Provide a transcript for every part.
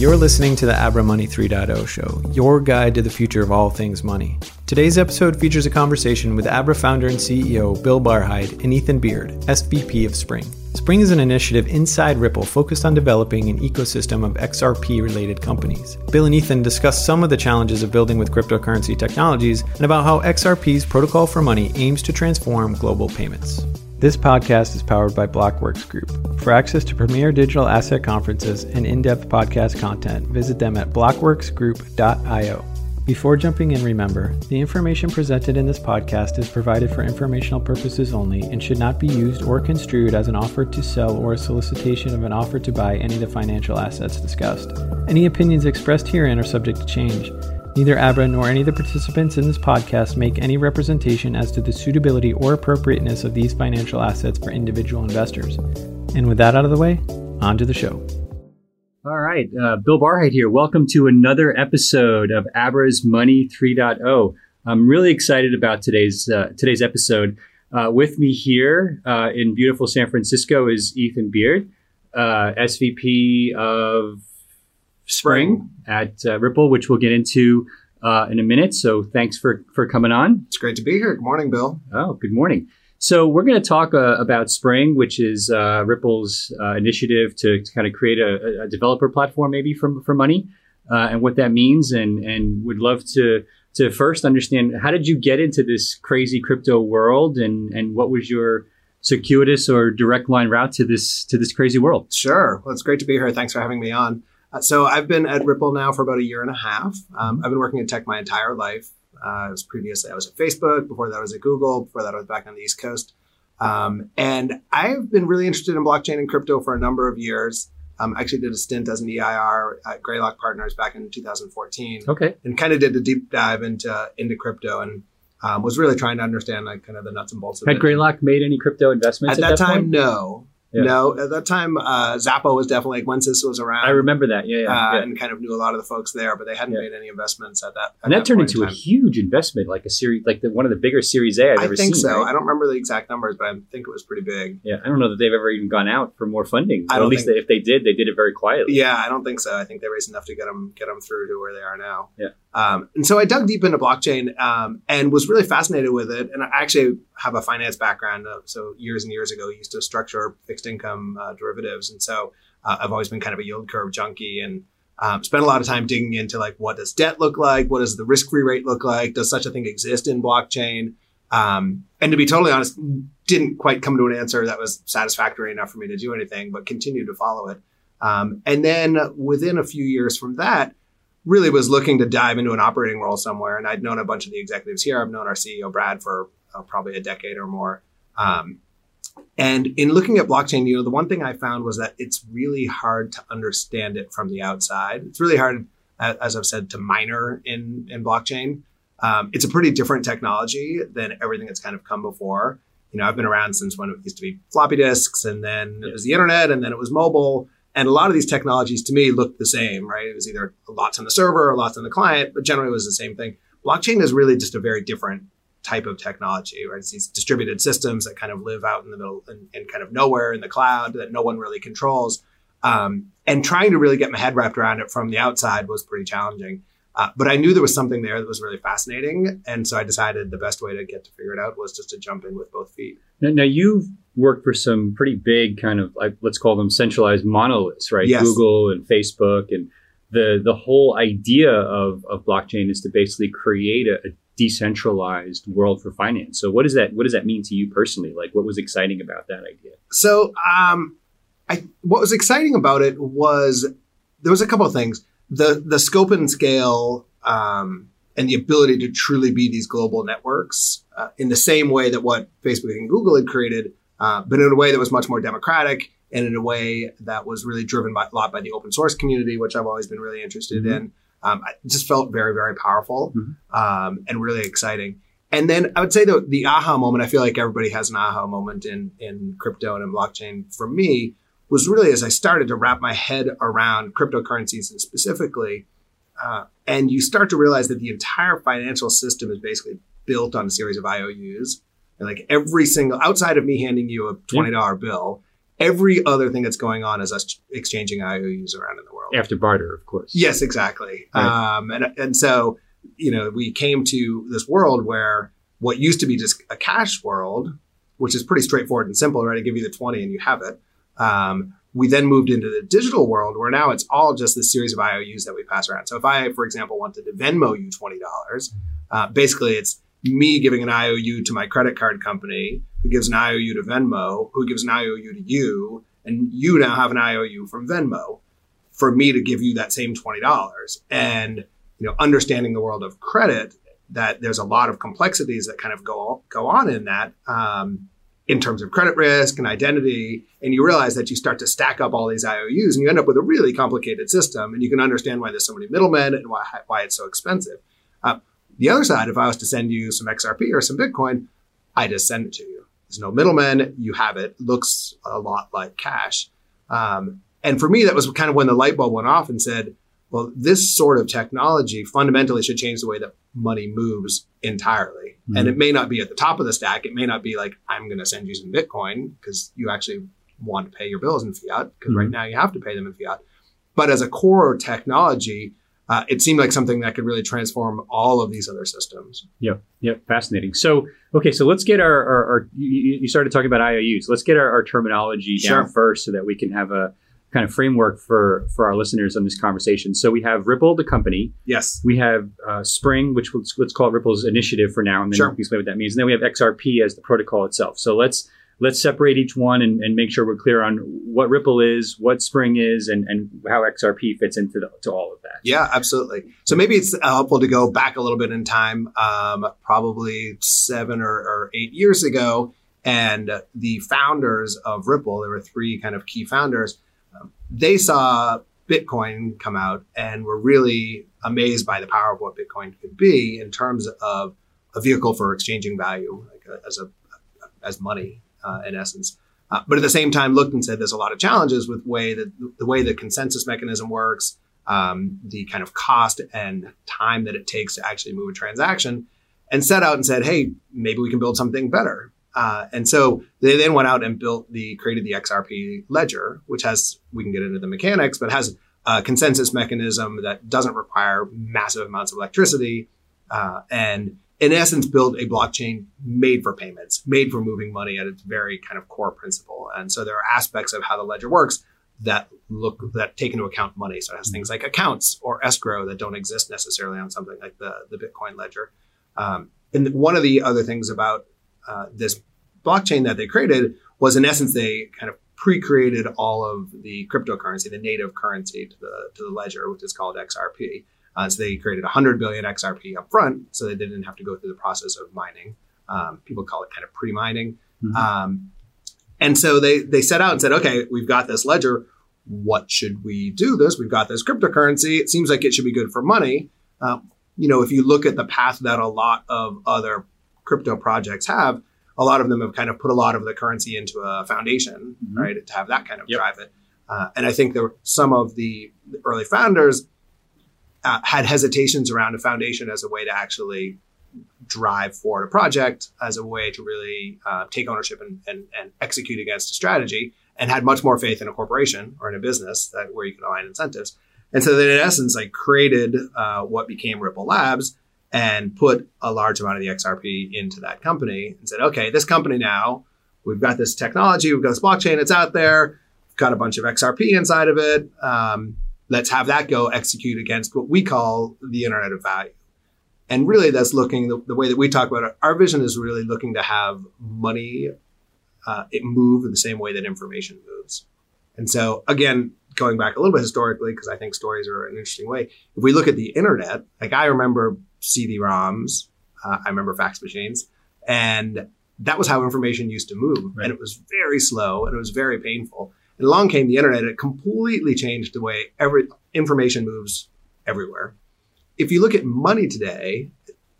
You're listening to the Abra Money 3.0 show, your guide to the future of all things money. Today's episode features a conversation with Abra founder and CEO Bill Barhydt and Ethan Beard, SVP of Xpring. Xpring is an initiative inside Ripple focused on developing an ecosystem of XRP related companies. Bill and Ethan discuss some of the challenges of building with cryptocurrency technologies and about how XRP's protocol for money aims to transform global payments. This podcast is powered by Blockworks Group. For access to premier digital asset conferences and in depth podcast content, visit them at blockworksgroup.io. Before jumping in, remember the information presented in this podcast is provided for informational purposes only and should not be used or construed as an offer to sell or a solicitation of an offer to buy any of the financial assets discussed. Any opinions expressed herein are subject to change. Neither Abra nor any of the participants in this podcast make any representation as to the suitability or appropriateness of these financial assets for individual investors. And with that out of the way, on to the show. All right, uh, Bill Barhydt here. Welcome to another episode of Abra's Money 3.0. I'm really excited about today's uh, today's episode. Uh, with me here uh, in beautiful San Francisco is Ethan Beard, uh, SVP of Xpring at uh, Ripple, which we'll get into in a minute. So thanks for for coming on. It's great to be here. Good morning, Bill. Oh, good morning. So we're going to talk uh, about Xpring, which is uh, Ripple's uh, initiative to, to, kind of create a, a, developer platform, maybe for for money, uh, and what that means. And and would love to to first understand how did you get into this crazy crypto world, and and what was your circuitous or direct line route to this to this crazy world? Sure. Well, it's great to be here. Thanks for having me on. Uh, so I've been at Ripple now for about a year and a half. Um, I've been working in tech my entire life. Uh, was previously I was at Facebook. Before that, I was at Google. Before that, I was back on the East Coast. Um, and I've been really interested in blockchain and crypto for a number of years. Um, I actually did a stint as an EIR at Greylock Partners back in 2014. Okay. And kind of did a deep dive into into crypto and um, was really trying to understand like kind of the nuts and bolts of Had it. Greylock made any crypto investments at, at that, that, time? point? No. Yeah. No, at that time, uh, Xapo was definitely like Wences was around. I remember that. Yeah, yeah. uh, yeah. and kind of knew a lot of the folks there, but they hadn't made any investments at that. at and that, turned point into in a huge investment, like a series, like the, one of the bigger Series A I've I ever think seen. so. right? I don't remember the exact numbers, but I think it was pretty big. Yeah, I don't know that they've ever even gone out for more funding. I Or at least they, if they did, they did it very quietly. Yeah, I don't think so. I think they raised enough to get them get them through to where they are now. Yeah. Um, and so I dug deep into blockchain um, and was really fascinated with it. And I actually have a finance background. Uh, so years and years ago, I used to structure fixed income uh, derivatives, and so uh, I've always been kind of a yield curve junkie and. Um, spent a lot of time digging into like what does debt look like, what does the risk free rate look like, does such a thing exist in blockchain? Um, and to be totally honest, didn't quite come to an answer that was satisfactory enough for me to do anything, but continued to follow it. Um, and then within a few years from that, really was looking to dive into an operating role somewhere. And I'd known a bunch of the executives here. I've known our CEO Brad for uh, probably a decade or more. Um, and in looking at blockchain, you know, the one thing I found was that it's really hard to understand it from the outside. It's really hard, as I've said, to miner in in blockchain. Um, it's a pretty different technology than everything that's kind of come before. You know, I've been around since when it used to be floppy disks, and then it was the internet, and then it was mobile. And a lot of these technologies to me looked the same, right? It was either lots on the server or lots on the client, but generally it was the same thing. Blockchain is really just a very different type of technology, right? It's these distributed systems that kind of live out in the middle and, and kind of nowhere in the cloud that no one really controls. Um, and trying to really get my head wrapped around it from the outside was pretty challenging. Uh, but I knew there was something there that was really fascinating. And so I decided the best way to get to figure it out was just to jump in with both feet. Now, now you've worked for some pretty big kind of like let's call them centralized monoliths, right? Yes. Google and Facebook, and the the whole idea of of blockchain is to basically create a, a decentralized world for finance. So what does that what does that mean to you personally? Like, what was exciting about that idea? So, um, I what was exciting about it was there was a couple of things. The the scope and scale um, and the ability to truly be these global networks uh, in the same way that what Facebook and Google had created, uh, but in a way that was much more democratic and in a way that was really driven by a lot by the open source community, which I've always been really interested Mhm. in. Um, I just felt very very powerful Mhm. um, and really exciting. And then I would say the the aha moment. I feel like everybody has an aha moment in in crypto and in blockchain. For me, was really as I started to wrap my head around cryptocurrencies and specifically, uh, and you start to realize that the entire financial system is basically built on a series of IOUs. And like every single outside of me handing you a twenty dollar bill, every other thing that's going on is us exchanging IOUs around in the world. After barter, of course. Yes, exactly. Right. Um, and and so you know we came to this world where what used to be just a cash world, which is pretty straightforward and simple, right? I give you the twenty and you have it. Um, we then moved into the digital world where now it's all just this series of IOUs that we pass around. So if I, for example, wanted to Venmo you twenty dollars, uh, basically it's me giving an IOU to my credit card company, who gives an IOU to Venmo, who gives an IOU to you, and you now have an IOU from Venmo for me to give you that same twenty dollars. And you know, understanding the world of credit, that there's a lot of complexities that kind of go go on in that. Um, in terms of credit risk and identity, and you realize that you start to stack up all these IOUs, and you end up with a really complicated system. And you can understand why there's so many middlemen and why why it's so expensive. Uh, the other side, if I was to send you some XRP or some Bitcoin, I just send it to you. There's no middleman. You have it. Looks a lot like cash. Um, and for me, that was kind of when the light bulb went off and said, well, this sort of technology fundamentally should change the way that money moves entirely. Mm-hmm. And it may not be at the top of the stack. It may not be like, I'm going to send you some Bitcoin because you actually want to pay your bills in fiat because mm-hmm. right now you have to pay them in fiat. But as a core technology, uh, it seemed like something that could really transform all of these other systems. Yeah, yeah, fascinating. So, okay, so let's get our, our, our you, you, started talking about IOUs. Let's get our, our terminology down first so that we can have a kind of framework for for our listeners on this conversation. So we have Ripple, the company. Yes. We have uh, Xpring, which let's, let's call it Ripple's initiative for now, and then sure. explain what that means. And then we have XRP as the protocol itself. So let's let's separate each one and, and, make sure we're clear on what Ripple is, what Xpring is, and, and how XRP fits into the, to all of that. Yeah, absolutely. So maybe it's helpful to go back a little bit in time, um, probably seven or, or, eight years ago. And the founders of Ripple, there were three kind of key founders, um, they saw Bitcoin come out and were really amazed by the power of what Bitcoin could be in terms of a vehicle for exchanging value, like a, as a as money uh, in essence. Uh, but at the same time, looked and said there's a lot of challenges with way that the way the consensus mechanism works, um, the kind of cost and time that it takes to actually move a transaction, and set out and said, hey, maybe we can build something better. Uh, and so they then went out and built the created the XRP ledger, which has we can get into the mechanics, but has a consensus mechanism that doesn't require massive amounts of electricity uh, and in essence, build a blockchain made for payments, made for moving money at its very kind of core principle. And so there are aspects of how the ledger works that look that take into account money. So it has things like accounts or escrow that don't exist necessarily on something like the, the Bitcoin ledger. Um, and one of the other things about uh, this blockchain that they created was, in essence, they kind of pre-created all of the cryptocurrency, the native currency to the to the ledger, which is called XRP. Uh, so they created 100 billion XRP up front, so they didn't have to go through the process of mining. Um, people call it kind of pre-mining. Mm-hmm. Um, and so they they set out and said, okay, we've got this ledger. What should we do this? We've got this cryptocurrency. It seems like it should be good for money. Uh, you know, if you look at the path that a lot of other crypto projects have, a lot of them have kind of put a lot of the currency into a foundation, mm-hmm. right, to have that kind of yep. drive it. Uh, and I think there were some of the early founders uh, had hesitations around a foundation as a way to actually drive forward a project, as a way to really uh, take ownership and, and, and, execute against a strategy, and had much more faith in a corporation or in a business that where you can align incentives. And so then, in essence, I created uh, what became Ripple Labs and put a large amount of the XRP into that company and said, okay, this company now, we've got this technology, we've got this blockchain, it's out there, we've got a bunch of XRP inside of it. Um, let's have that go execute against what we call the internet of value. And really, that's looking the, the way that we talk about it. Our vision is really looking to have money uh, it move in the same way that information moves. And so, again, going back a little bit historically, because I think stories are an interesting way. If we look at the internet, like I remember CD-ROMs, uh, I remember fax machines, and that was how information used to move, right. and it was very slow and it was very painful. And along came the internet. It completely changed the way every information moves everywhere. If you look at money today,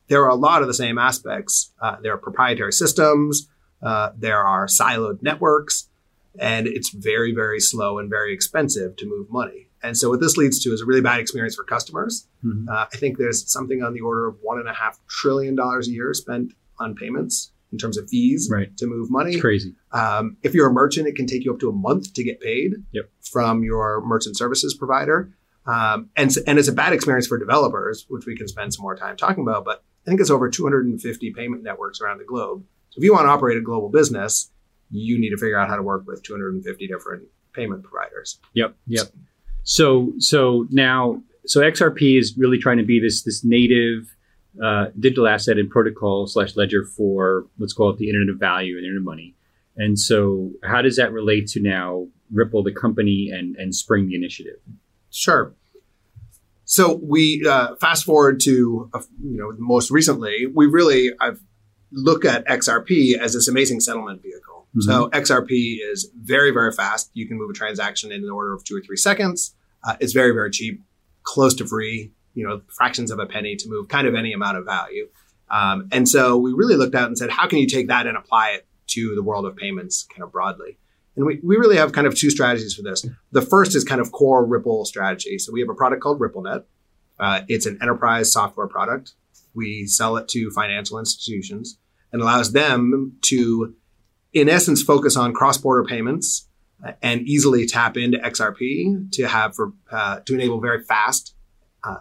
there are a lot of the same aspects. Uh, there are proprietary systems. Uh, there are siloed networks, and it's very, very slow and very expensive to move money. And so what this leads to is a really bad experience for customers. Mm-hmm. Uh, I think there's something on the order of one and a half trillion dollars a year spent on payments in terms of fees Right. to move money. It's crazy. Um, if you're a merchant, it can take you up to a month to get paid Yep. from your merchant services provider. Um, and, and it's a bad experience for developers, which we can spend some more time talking about. But I think it's over 250 payment networks around the globe. So if you want to operate a global business, you need to figure out how to work with 250 different payment providers. Yep. Yep. So so now so XRP is really trying to be this this native uh, digital asset and protocol slash ledger for let's call it the Internet of Value and Internet of Money. And so how does that relate to now Ripple the company and and Xpring the initiative? Sure. So we uh, fast forward to uh, you know most recently, we really I've look at XRP as this amazing settlement vehicle. So XRP is very very fast. You can move a transaction in the order of two or three seconds. Uh, it's very very cheap, close to free. You know, fractions of a penny to move kind of any amount of value. Um, and so we really looked out and said, how can you take that and apply it to the world of payments kind of broadly? And we, we really have kind of two strategies for this. The first is kind of core Ripple strategy. So we have a product called RippleNet. Uh, it's an enterprise software product. We sell it to financial institutions and allows them to, in essence, focus on cross-border payments uh, and easily tap into XRP to have for uh, to enable very fast uh,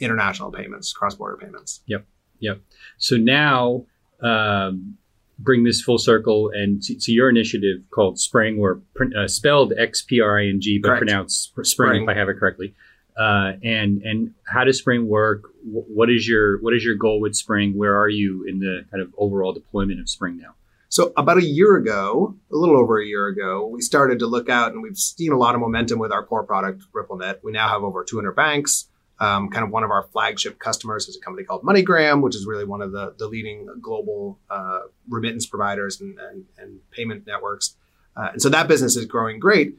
international payments, cross-border payments. Yep. Yep. So now um, bring this full circle and to, to your initiative called Xpring, or pr- uh, spelled X P R I N G, but Correct. pronounced Spring, Spring. if I have it correctly. Uh, and and how does Xpring work? Wh- What is your what is your goal with Xpring? Where are you in the kind of overall deployment of Xpring now? So about a year ago, a little over a year ago, we started to look out and we've seen a lot of momentum with our core product, RippleNet. We now have over 200 banks. Um, kind of one of our flagship customers is a company called MoneyGram, which is really one of the, the leading global uh, remittance providers and, and, and payment networks. Uh, and so that business is growing great.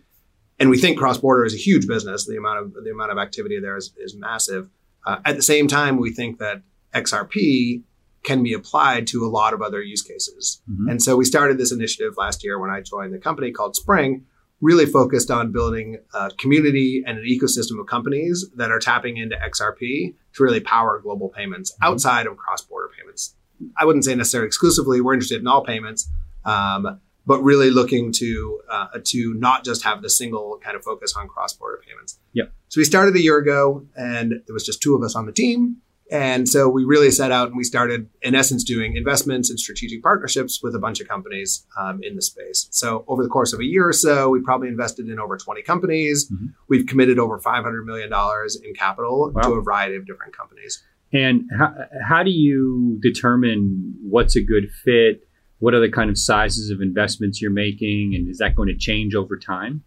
And we think cross-border is a huge business. The amount of the amount of activity there is, is massive. Uh, at the same time, we think that XRP can be applied to a lot of other use cases. Mhm. And so we started this initiative last year when I joined the company called Xpring, really focused on building a community and an ecosystem of companies that are tapping into XRP to really power global payments outside of cross border payments. I wouldn't say necessarily exclusively, we're interested in all payments. Um, but really looking to uh, to not just have the single kind of focus on cross border payments. Yep. So we started a year ago, and there was just two of us on the team, and so we really set out and we started, in essence, doing investments and strategic partnerships with a bunch of companies um, in the space. So over the course of a year or so, we probably invested in over 20 companies. Mhm. We've committed over 500 million dollars in capital Wow. to a variety of different companies. And how, how do you determine what's a good fit? What are the kind of sizes of investments you're making? And is that going to change over time?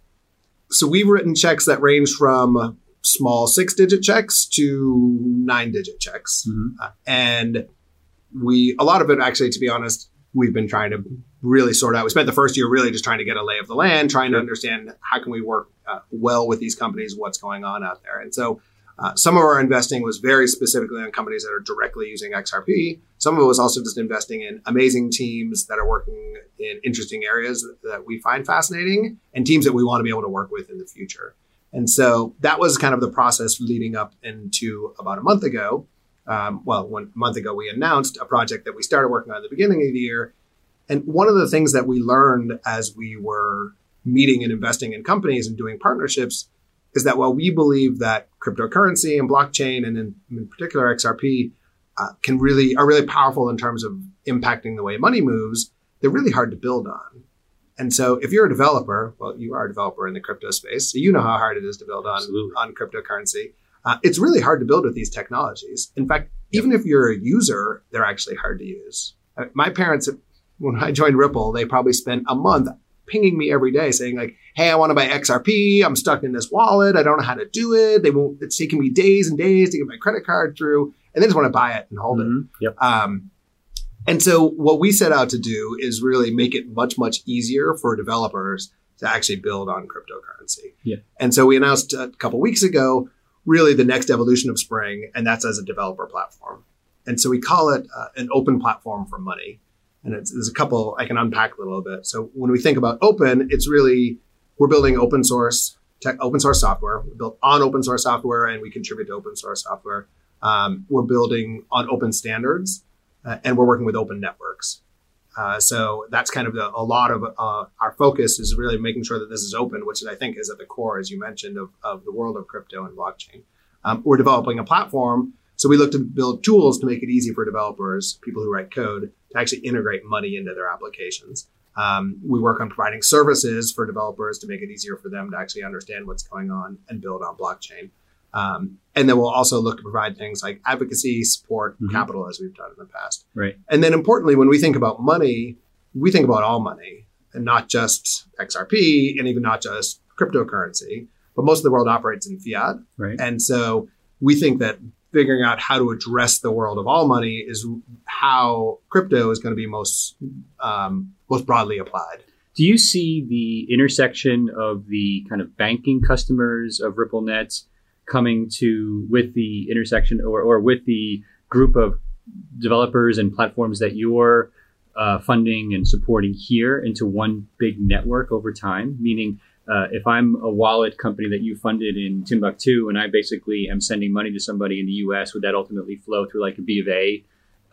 So we've written checks that range from small six digit checks to nine digit checks. Uh, and we, a lot of it actually, to be honest, we've been trying to really sort out. We spent the first year really just trying to get a lay of the land, trying to understand how can we work uh, well with these companies, what's going on out there. And so uh, some of our investing was very specifically on companies that are directly using XRP. Some of it was also just investing in amazing teams that are working in interesting areas that we find fascinating and teams that we want to be able to work with in the future. And so that was kind of the process leading up into about a month ago. Um, well, one month ago, we announced a project that we started working on at the beginning of the year. And one of the things that we learned as we were meeting and investing in companies and doing partnerships is that while we believe that cryptocurrency and blockchain, and in, in particular XRP, uh, can really are really powerful in terms of impacting the way money moves, they're really hard to build on. And so, if you're a developer, well, you are a developer in the crypto space, so you know how hard it is to build on Absolutely. on cryptocurrency. Uh, it's really hard to build with these technologies. In fact, even if you're a user, they're actually hard to use. Uh, My parents, when I joined Ripple, they probably spent a month pinging me every day saying like, "Hey, I want to buy XRP. I'm stuck in this wallet. I don't know how to do it. They won't. It's taking me days and days to get my credit card through, and they just want to buy it and hold it." Mhm. Yep. Um, and so what we set out to do is really make it much, much easier for developers to actually build on cryptocurrency. Yeah. And so we announced a couple weeks ago really the next evolution of Xpring, and that's as a developer platform. And so we call it uh, an open platform for money. And it's, there's a couple I can unpack a little bit. So when we think about open, it's really we're building open source tech, open source software. We built on open source software, and we contribute to open source software. Um, we're building on open standards, uh, and we're working with open networks. Uh, so that's kind of the, a lot of uh, our focus is really making sure that this is open, which I think is at the core, as you mentioned, of, of the world of crypto and blockchain. Um, we're developing a platform, so we look to build tools to make it easy for developers, people who write code, to actually integrate money into their applications. Um, we work on providing services for developers to make it easier for them to actually understand what's going on and build on blockchain. Um, and then we'll also look to provide things like advocacy, support, mm-hmm. capital, as we've done in the past. Right. And then importantly, when we think about money, we think about all money and not just XRP and even not just cryptocurrency, but most of the world operates in fiat. Right. And so we think that figuring out how to address the world of all money is how crypto is going to be most um, most broadly applied. Do you see the intersection of the kind of banking customers of RippleNet coming to with the intersection or, or with the group of developers and platforms that you're uh, funding and supporting here into one big network over time? Meaning, uh, if I'm a wallet company that you funded in Timbuktu and I basically am sending money to somebody in the US, would that ultimately flow through like a B of A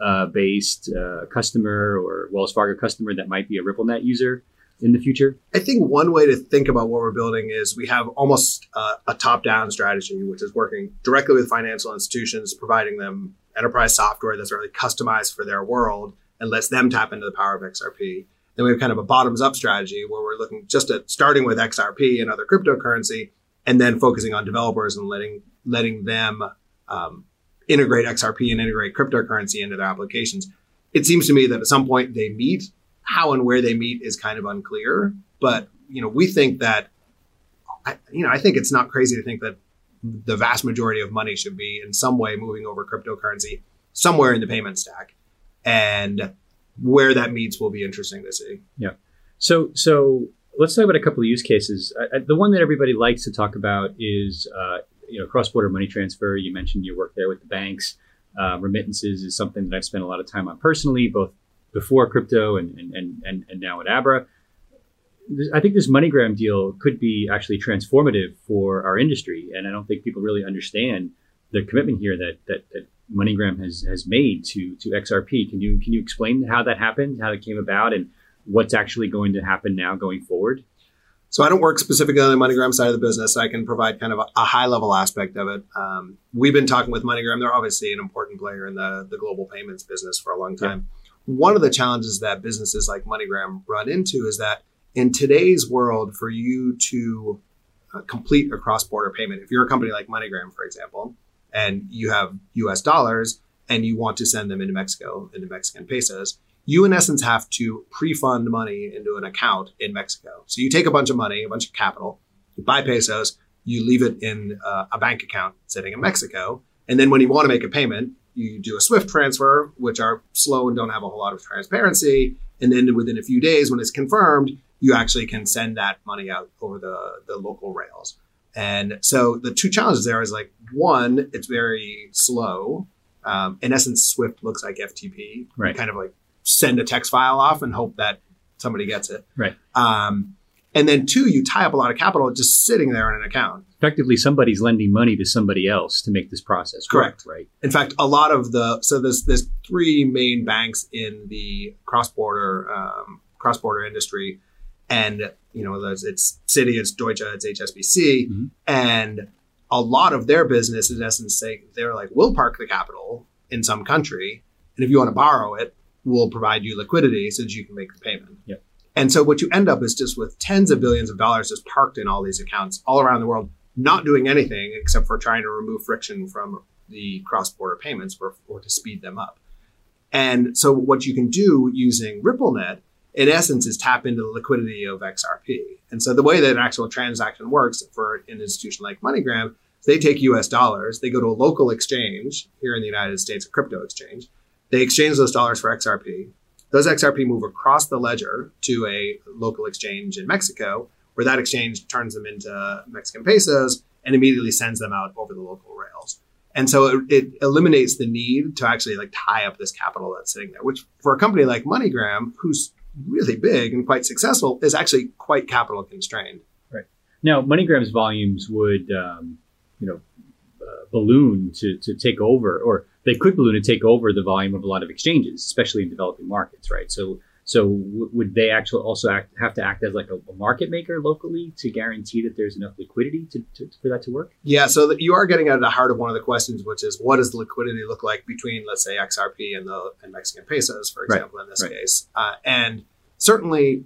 uh, based uh, customer or Wells Fargo customer that might be a RippleNet user? In the future? I think one way to think about what we're building is we have almost uh, a top down strategy, which is working directly with financial institutions, providing them enterprise software that's really customized for their world and lets them tap into the power of XRP. Then we have kind of a bottoms up strategy where we're looking just at starting with XRP and other cryptocurrency and then focusing on developers and letting, letting them um, integrate XRP and integrate cryptocurrency into their applications. It seems to me that at some point they meet how and where they meet is kind of unclear. But you know, we think that, I, you know, I think it's not crazy to think that the vast majority of money should be in some way moving over cryptocurrency somewhere in the payment stack, and where that meets will be interesting to see. Yeah. So so let's talk about a couple of use cases. The one that everybody likes to talk about is uh, you know cross-border money transfer. You mentioned your work there with the banks. Uh, remittances is something that I've spent a lot of time on personally, both before crypto and, and, and, and now at Abra. I think this MoneyGram deal could be actually transformative for our industry. And I don't think people really understand the commitment here that, that, that MoneyGram has, has made to, to XRP. Can you, can you explain how that happened, how it came about, and what's actually going to happen now going forward? So I don't work specifically on the MoneyGram side of the business. I can provide kind of a, a high level aspect of it. Um, we've been talking with MoneyGram. They're obviously an important player in the, the global payments business for a long time. Yeah one of the challenges that businesses like MoneyGram run into is that in today's world, for you to uh, complete a cross border payment, if you're a company like MoneyGram, for example, and you have US dollars and you want to send them into Mexico, into Mexican pesos, you in essence have to pre fund money into an account in Mexico. So you take a bunch of money, a bunch of capital, you buy pesos, you leave it in uh, a bank account sitting in Mexico. And then when you want to make a payment, you do a Swift transfer, which are slow and don't have a whole lot of transparency. And then within a few days, when it's confirmed, you actually can send that money out over the, the local rails. And so the two challenges there is like one, it's very slow. Um, in essence, Swift looks like FTP. Right. You kind of like send a text file off and hope that somebody gets it. Right. Um, and then two, you tie up a lot of capital just sitting there in an account. Effectively, somebody's lending money to somebody else to make this process correct. Work, right. In fact, a lot of the so there's there's three main banks in the cross border um, cross border industry, and you know it's Citi, it's Deutsche, it's HSBC, mm-hmm. and a lot of their business is in essence say they're like we'll park the capital in some country, and if you want to borrow it, we'll provide you liquidity so that you can make the payment. Yep. And so what you end up is just with tens of billions of dollars just parked in all these accounts all around the world, not doing anything except for trying to remove friction from the cross-border payments or, or to speed them up. And so what you can do using RippleNet, in essence, is tap into the liquidity of XRP. And so the way that an actual transaction works for an institution like MoneyGram, they take US dollars, they go to a local exchange here in the United States, a crypto exchange. They exchange those dollars for XRP. Those XRP move across the ledger to a local exchange in Mexico, where that exchange turns them into Mexican pesos and immediately sends them out over the local rails. And so it, it, eliminates the need to actually like tie up this capital that's sitting there, which for a company like MoneyGram, who's really big and quite successful, is actually quite capital constrained. Right. Now, MoneyGram's volumes would, um, you know, uh, balloon to, to take over, or they could balloon and take over the volume of a lot of exchanges, especially in developing markets, right? So So w- would they actually also act, have to act as like a, a, market maker locally to guarantee that there's enough liquidity to, to for that to work? Yeah, so you are getting at the heart of one of the questions, which is what does the liquidity look like between, let's say, XRP and the and Mexican pesos, for example, right. in this right. case, uh, and certainly,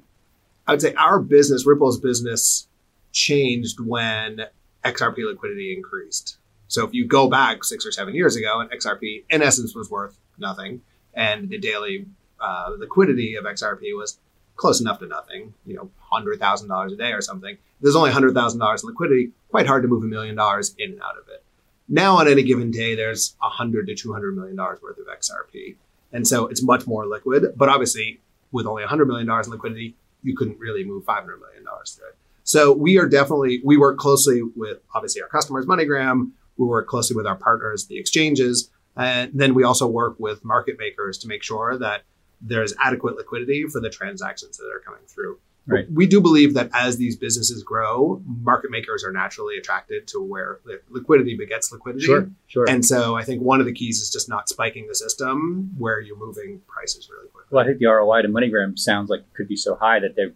I would say our business, Ripple's business, changed when XRP liquidity increased. So if you go back six or seven years ago, and XRP in essence was worth nothing, and the daily uh, liquidity of XRP was close enough to nothing, you know, hundred thousand dollars a day or something. There's only hundred thousand dollars liquidity. Quite hard to move a million dollars in and out of it. Now, on any given day, there's a hundred to two hundred million dollars worth of XRP, and so it's much more liquid. But obviously, with only hundred million dollars in liquidity, you couldn't really move five hundred million dollars through it. So we are definitely we work closely with obviously our customers, MoneyGram. We work closely with our partners, the exchanges, and then we also work with market makers to make sure that there's adequate liquidity for the transactions that are coming through. Right. We do believe that as these businesses grow, market makers are naturally attracted to where liquidity begets liquidity. Sure, sure. And so I think one of the keys is just not spiking the system where you're moving prices really quickly. Well, I think the ROI to MoneyGram sounds like it could be so high that they're,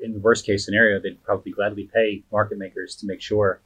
in the worst case scenario, they'd probably gladly pay market makers to make sure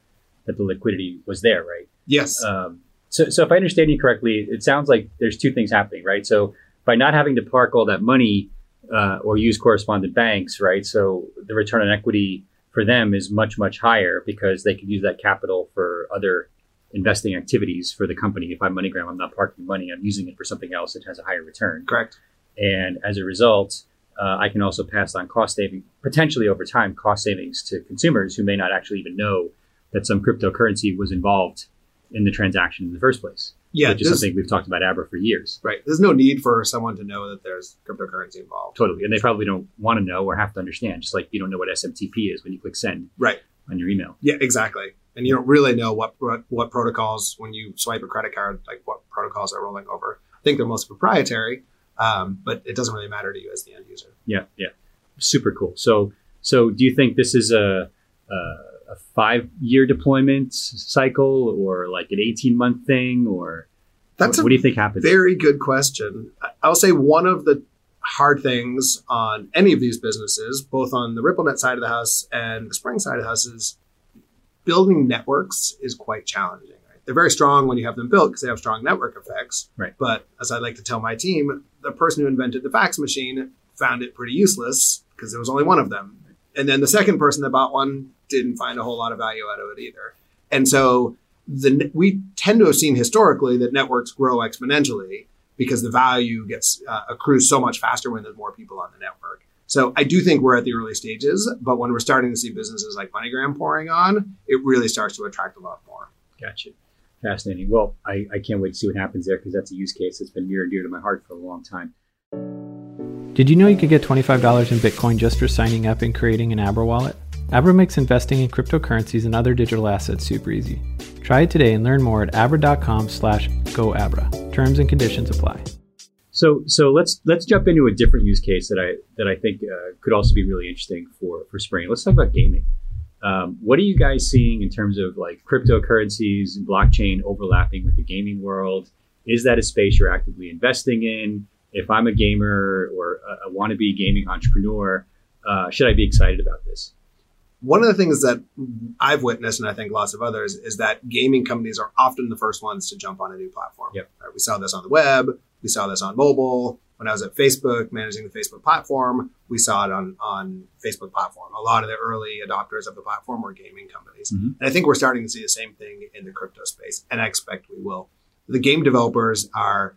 that the liquidity was there, right? Yes. Um, so, so if I understand you correctly, it sounds like there's two things happening, right? So by not having to park all that money uh, or use correspondent banks, right? So the return on equity for them is much, much higher because they can use that capital for other investing activities for the company. If I'm MoneyGram, I'm not parking money, I'm using it for something else that has a higher return. Correct. And as a result, uh, I can also pass on cost saving, potentially over time, cost savings to consumers who may not actually even know that some cryptocurrency was involved in the transaction in the first place. Yeah, which is something we've talked about Abra for years. Right. There's no need for someone to know that there's cryptocurrency involved. Totally, and they probably don't want to know or have to understand. Just like you don't know what SMTP is when you click send. Right. On your email. Yeah, exactly. And you don't really know what what, what protocols when you swipe a credit card, like what protocols are rolling over. I think they're most proprietary, um, but it doesn't really matter to you as the end user. Yeah, yeah, super cool. So, so do you think this is a, a a five year deployment cycle or like an 18 month thing or that's what, what do you think happens? Very good question. I'll say one of the hard things on any of these businesses, both on the RippleNet side of the house and the Xpring side of the house, is building networks is quite challenging. Right? They're very strong when you have them built because they have strong network effects. Right. But as I like to tell my team, the person who invented the fax machine found it pretty useless because there was only one of them. And then the second person that bought one didn't find a whole lot of value out of it either. And so the, we tend to have seen historically that networks grow exponentially because the value gets uh, accrues so much faster when there's more people on the network. So I do think we're at the early stages, but when we're starting to see businesses like MoneyGram pouring on, it really starts to attract a lot more. Gotcha. Fascinating. Well, I, I can't wait to see what happens there because that's a use case that's been near and dear to my heart for a long time. Did you know you could get $25 in Bitcoin just for signing up and creating an Abra wallet? Abra makes investing in cryptocurrencies and other digital assets super easy. Try it today and learn more at abra.com slash goabra. Terms and conditions apply. So, so let's let's jump into a different use case that I that I think uh, could also be really interesting for for Xpring. Let's talk about gaming. Um, what are you guys seeing in terms of like cryptocurrencies and blockchain overlapping with the gaming world? Is that a space you're actively investing in? If I'm a gamer or a, a wannabe gaming entrepreneur, uh, should I be excited about this? One of the things that I've witnessed, and I think lots of others, is that gaming companies are often the first ones to jump on a new platform. Yep. Right? We saw this on the web. We saw this on mobile. When I was at Facebook managing the Facebook platform, we saw it on, on Facebook platform. A lot of the early adopters of the platform were gaming companies. Mm-hmm. And I think we're starting to see the same thing in the crypto space, and I expect we will. The game developers are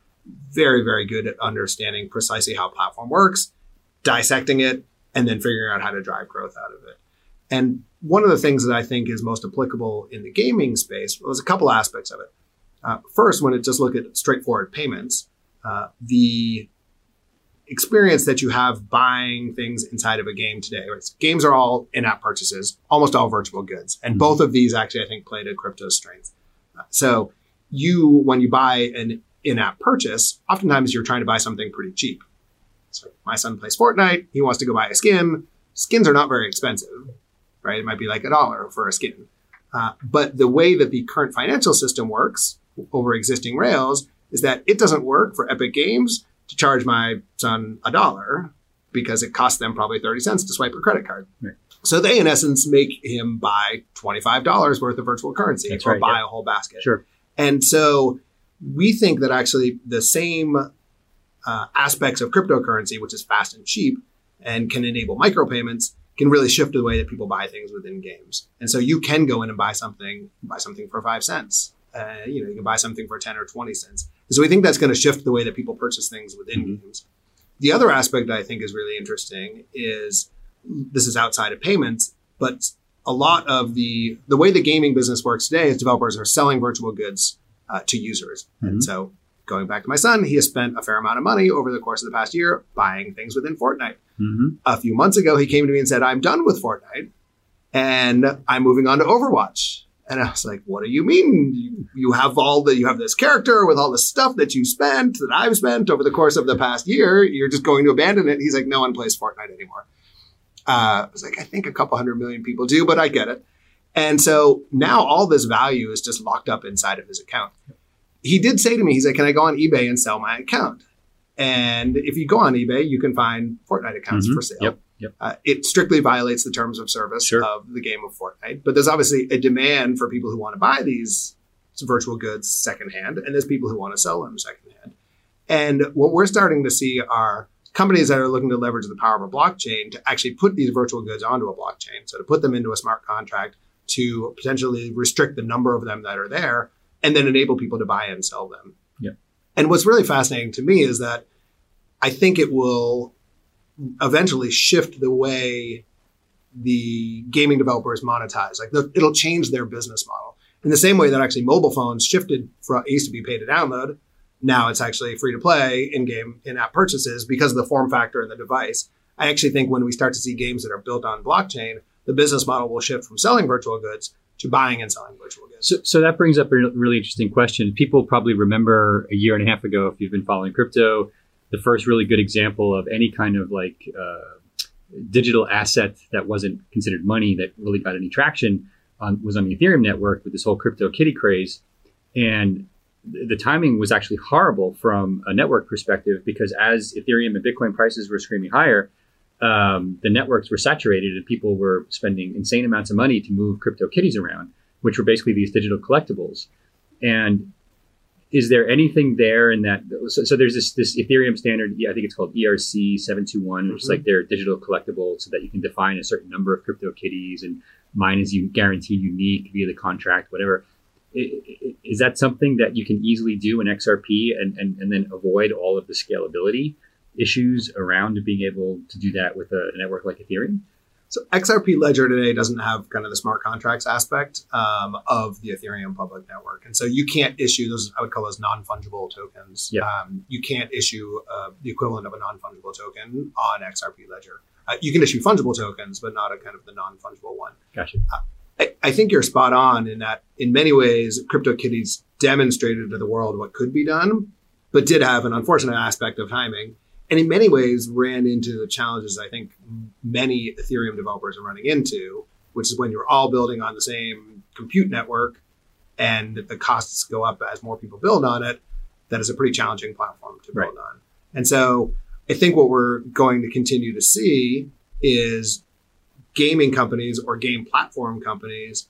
very, very good at understanding precisely how a platform works, dissecting it, and then figuring out how to drive growth out of it. And one of the things that I think is most applicable in the gaming space, well, there's a couple aspects of it. Uh, first, when it just look at straightforward payments, uh, the experience that you have buying things inside of a game today. Right? Games are all in-app purchases, almost all virtual goods, and mm-hmm. both of these actually I think play to crypto's strength. Uh, so you, when you buy an in-app purchase, oftentimes you're trying to buy something pretty cheap. So my son plays Fortnite. He wants to go buy a skin. Skins are not very expensive right? It might be like a dollar for a skin. Uh, but the way that the current financial system works over existing rails is that it doesn't work for Epic Games to charge my son a dollar because it costs them probably 30 cents to swipe a credit card. Right. So they, in essence, make him buy $25 worth of virtual currency That's or right, buy yeah. a whole basket. Sure. And so we think that actually the same uh, aspects of cryptocurrency, which is fast and cheap and can enable micropayments, can really shift the way that people buy things within games. And so you can go in and buy something, buy something for five cents. Uh, you know, you can buy something for 10 or 20 cents. And so we think that's going to shift the way that people purchase things within Mhm. games. The other aspect that I think is really interesting is this is outside of payments, but a lot of the the way the gaming business works today is developers are selling virtual goods uh, to users. And Mhm. so going back to my son, he has spent a fair amount of money over the course of the past year buying things within Fortnite. hmm A few months ago, he came to me and said, I'm done with Fortnite and I'm moving on to Overwatch. And I was like, what do you mean? You, you have all the, you have this character with all the stuff that you spent, that I've spent over the course of the past year. You're just going to abandon it. He's like, no one plays Fortnite anymore. Uh, I was like, I think a couple hundred million people do, but I get it. And so now all this value is just locked up inside of his account. He did say to me, he's like, can I go on eBay and sell my account? And if you go on eBay, you can find Fortnite accounts Mhm. for sale. Yep. Yep. Uh, it strictly violates the terms of service Sure. of the game of Fortnite. But there's obviously a demand for people who want to buy these virtual goods secondhand, and there's people who want to sell them secondhand. And what we're starting to see are companies that are looking to leverage the power of a blockchain to actually put these virtual goods onto a blockchain. So to put them into a smart contract to potentially restrict the number of them that are there and then enable people to buy and sell them. Yeah. And what's really fascinating to me is that I think it will eventually shift the way the gaming developers monetize. Like the, it'll change their business model in the same way that actually mobile phones shifted from used to be pay to download. Now it's actually free to play in game in app purchases because of the form factor and the device. I actually think when we start to see games that are built on blockchain, the business model will shift from selling virtual goods to buying and selling virtual goods. So, so that brings up a really interesting question. People probably remember a year and a half ago, if you've been following crypto, the first really good example of any kind of like uh, digital asset that wasn't considered money that really got any traction on, was on the Ethereum network with this whole crypto kitty craze. And th- the timing was actually horrible from a network perspective because as Ethereum and Bitcoin prices were screaming higher, um, the networks were saturated and people were spending insane amounts of money to move CryptoKitties around, which were basically these digital collectibles. And is there anything there in that? So, so there's this this Ethereum standard. Yeah, I think it's called ERC seven two one, which is Mhm. like their digital collectible, so that you can define a certain number of CryptoKitties, and mine is you guaranteed unique via the contract, whatever. Is that something that you can easily do in XRP and, and, and then avoid all of the scalability issues around being able to do that with a network like Ethereum? So XRP Ledger today doesn't have kind of the smart contracts aspect um, of the Ethereum public network, and so you can't issue those. I would call those non-fungible tokens. Um, you can't issue uh, the equivalent of a non-fungible token on XRP Ledger. Uh, you can issue fungible tokens, but not a kind of the non-fungible one. Gotcha. I, I think you're spot on in that, in many ways, CryptoKitties demonstrated to the world what could be done, but did have an unfortunate aspect of timing. And in many ways, ran into the challenges I think many Ethereum developers are running into, which is when you're all building on the same compute network and the costs go up as more people build on it. That is a pretty challenging platform to build on. And so I think what we're going to continue to see is gaming companies or game platform companies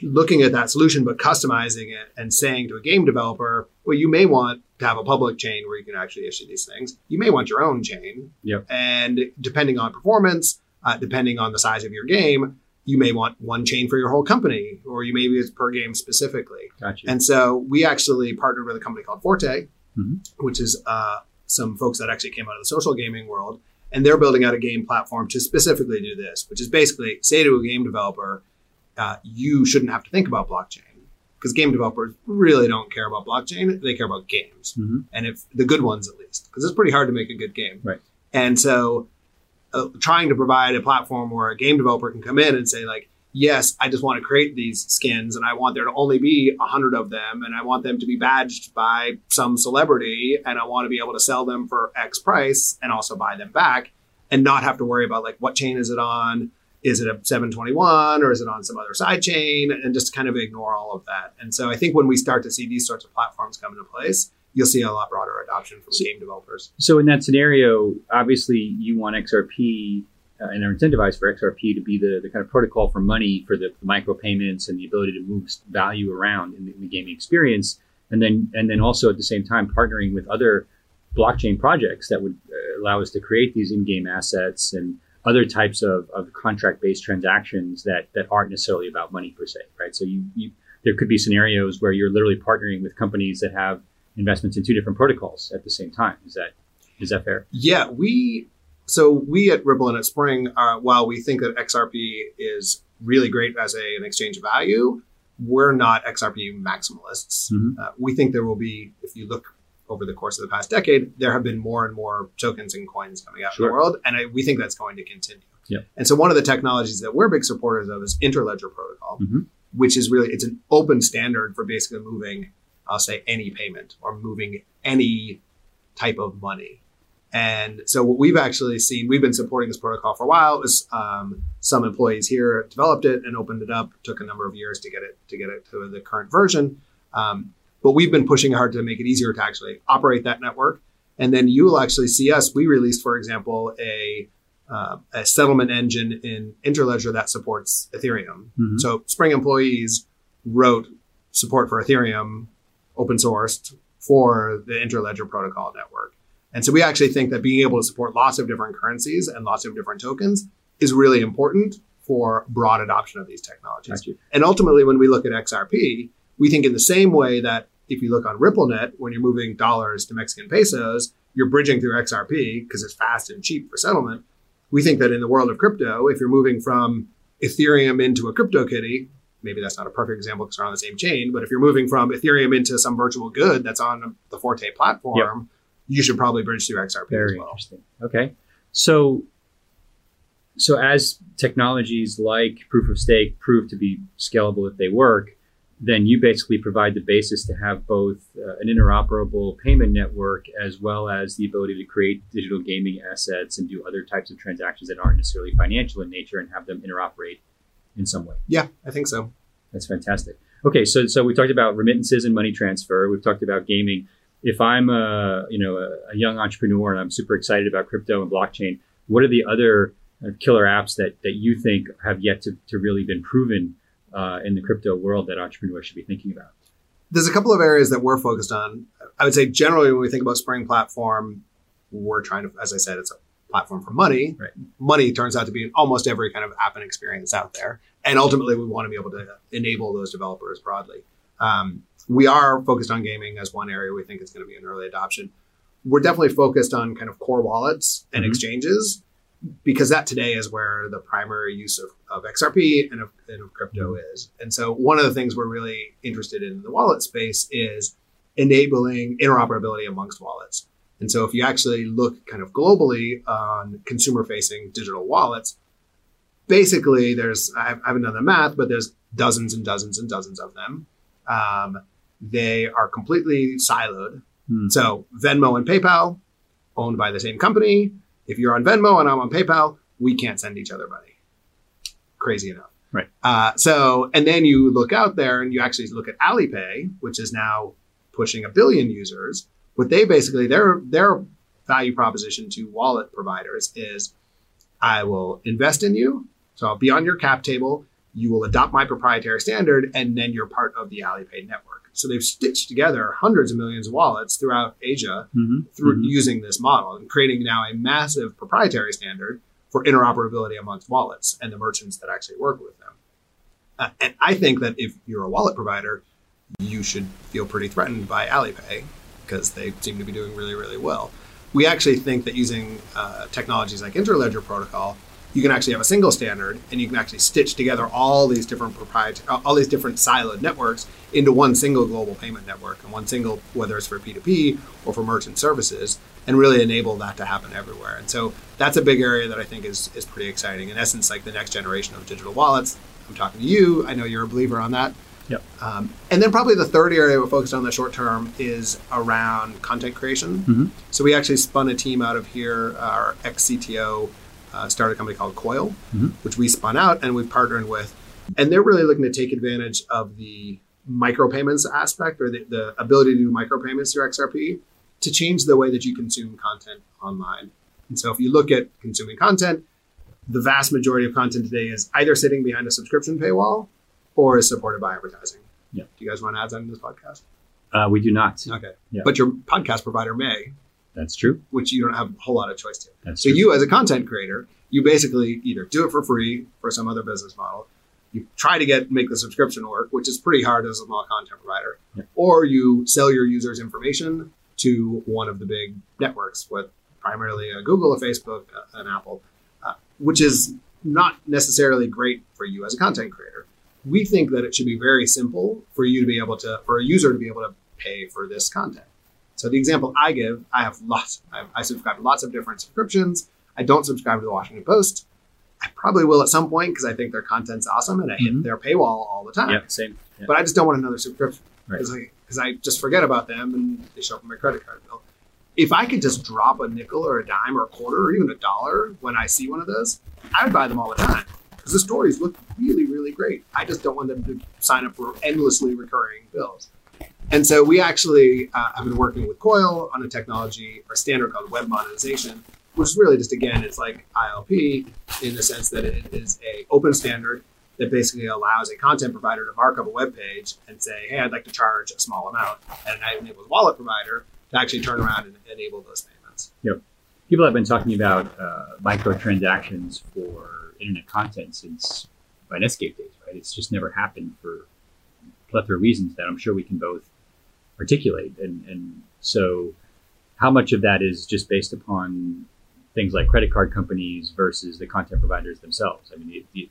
looking at that solution but customizing it and saying to a game developer, well, you may want to have a public chain where you can actually issue these things. You may want your own chain. Yep. And depending on performance, uh, depending on the size of your game, you may want one chain for your whole company, or you maybe it's per game specifically. Gotcha. And so we actually partnered with a company called Forte, Mhm. which is uh, some folks that actually came out of the social gaming world. And they're building out a game platform to specifically do this, which is basically say to a game developer, uh, you shouldn't have to think about blockchain. Because game developers really don't care about blockchain, they care about games. Mhm. And if the good ones, at least, because it's pretty hard to make a good game. Right. And so uh, trying to provide a platform where a game developer can come in and say, like, yes, I just want to create these skins and I want there to only be a hundred of them and I want them to be badged by some celebrity and I want to be able to sell them for X price and also buy them back and not have to worry about like what chain is it on? Is it a 721 or is it on some other side chain? And just kind of ignore all of that. And so I think when we start to see these sorts of platforms come into place, you'll see a lot broader adoption from So- game developers. So in that scenario, obviously you want XRP uh, and are incentivized for XRP to be the, the kind of protocol for money for the, micropayments and the ability to move value around in the, in the gaming experience, and then and then also at the same time partnering with other blockchain projects that would uh, allow us to create these in-game assets and other types of, of contract-based transactions that that aren't necessarily about money per se, right? So you, you there could be scenarios where you're literally partnering with companies that have investments in two different protocols at the same time. Is that is that fair? Yeah, we so we at Ripple and at Xpring, uh, while we think that XRP is really great as a, an exchange of value, we're not XRP maximalists. Mhm. Uh, we think there will be, if you look over the course of the past decade, there have been more and more tokens and coins coming out in the world, and I, we think that's going to continue. Yeah. And so one of the technologies that we're big supporters of is Interledger Protocol, Mhm. which is really it's an open standard for basically moving, I'll say, any payment or moving any type of money. And so what we've actually seen, we've been supporting this protocol for a while. Is um, some employees here developed it and opened it up. Took a number of years to get it to get it to the current version. Um, but we've been pushing hard to make it easier to actually operate that network. And then you will actually see us. We released, for example, a uh, a settlement engine in Interledger that supports Ethereum. Mhm. So Xpring employees wrote support for Ethereum, open sourced for the Interledger protocol network. And so we actually think that being able to support lots of different currencies and lots of different tokens is really important for broad adoption of these technologies. And ultimately, when we look at XRP, we think in the same way that if you look on RippleNet, when you're moving dollars to Mexican pesos, you're bridging through XRP because it's fast and cheap for settlement. We think that in the world of crypto, if you're moving from Ethereum into a CryptoKitty, maybe that's not a perfect example because they're on the same chain, but if you're moving from Ethereum into some virtual good that's on the Forte platform, you should probably bridge through XRP Very as well. interesting. Okay, so so as technologies like proof of stake prove to be scalable if they work, then you basically provide the basis to have both uh, an interoperable payment network as well as the ability to create digital gaming assets and do other types of transactions that aren't necessarily financial in nature and have them interoperate in some way. Yeah, I think so. That's fantastic. Okay, so so we talked about remittances and money transfer. We've talked about gaming. If I'm a you know a, a young entrepreneur and I'm super excited about crypto and blockchain, what are the other uh, killer apps that that you think have yet to, to really been proven uh, in the crypto world that entrepreneurs should be thinking about? There's a couple of areas that we're focused on. I would say generally when we think about Xpring Platform, we're trying to, as I said, it's a platform for money. Right. Money turns out to be in almost every kind of app and experience out there. And ultimately, we want to be able to enable those developers broadly. Um, we are focused on gaming as one area we think is going to be an early adoption. We're definitely focused on kind of core wallets and Mhm. exchanges because that today is where the primary use of, of XRP and of, and of crypto is. And so one of the things we're really interested in in the wallet space is enabling interoperability amongst wallets. And so if you actually look kind of globally on consumer facing digital wallets, basically there's, I haven't done the math, but there's dozens and dozens and dozens of them. Um, they are completely siloed. Hmm. So Venmo and PayPal owned by the same company. If you're on Venmo and I'm on PayPal, we can't send each other money. Crazy enough. Right. Uh, so, and then you look out there and you actually look at Alipay, which is now pushing a billion users. What they basically their their value proposition to wallet providers is, I will invest in you, so I'll be on your cap table. You will adopt my proprietary standard, and then you're part of the Alipay network. So they've stitched together hundreds of millions of wallets throughout Asia Mm-hmm. through using this model and creating now a massive proprietary standard for interoperability amongst wallets and the merchants that actually work with them. Uh, and I think that if you're a wallet provider, you should feel pretty threatened by Alipay because they seem to be doing really, really well. We actually think that using uh, technologies like Interledger Protocol, you can actually have a single standard and you can actually stitch together all these different proprietary, all these different siloed networks into one single global payment network and one single, whether it's for P2P or for merchant services, and really enable that to happen everywhere. And so that's a big area that I think is, is pretty exciting. In essence, like the next generation of digital wallets. I'm talking to you. I know you're a believer on that. Yep. Um, and then probably the third area we're focused on in the short term is around content creation. Mhm. So we actually spun a team out of here. Our ex CTO uh, started a company called Coil, Mhm. which we spun out and we've partnered with. And they're really looking to take advantage of the micropayments aspect or the, the ability to do micropayments through XRP to change the way that you consume content online. And so if you look at consuming content, the vast majority of content today is either sitting behind a subscription paywall or is supported by advertising. Yeah. Do you guys run ads on this podcast? Uh, we do not. Okay. Yeah. But your podcast provider may, That's true. which you don't have a whole lot of choice to. That's So true. you, as a content creator, you basically either do it for free for some other business model, you try to get make the subscription work, which is pretty hard as a small content provider, Yeah. or you sell your users information to one of the big networks, with primarily a Google, a Facebook, a- an Apple, uh, which is not necessarily great for you as a content creator. We think that it should be very simple for you to be able to, for a user to be able to pay for this content. So the example I give, I have lots. I, I subscribe to lots of different subscriptions. I don't subscribe to the Washington Post. I probably will at some point because I think their content's awesome and I hit Mhm. their paywall all the time. yeah, same. Yeah. But I just don't want another subscription Right. because I, 'cause I just forget about them and they show up on my credit card bill. If I could just drop a nickel or a dime or a quarter or even a dollar when I see one of those, I would buy them all the time because the stories look really, really great. I just don't want them to sign up for endlessly recurring bills. And so we actually uh, have been working with Coil on a technology or standard called web monetization, which is really just again, it's like ILP in the sense that it is a open standard that basically allows a content provider to mark up a web page and say, "Hey, I'd like to charge a small amount," and it enables wallet provider to actually turn around and enable those payments. Yep. People have been talking about uh, microtransactions for internet content since Netscape days, right? It's just never happened for plethora of reasons that I'm sure we can both articulate. And, and so, how much of that is just based upon things like credit card companies versus the content providers themselves? I mean, the,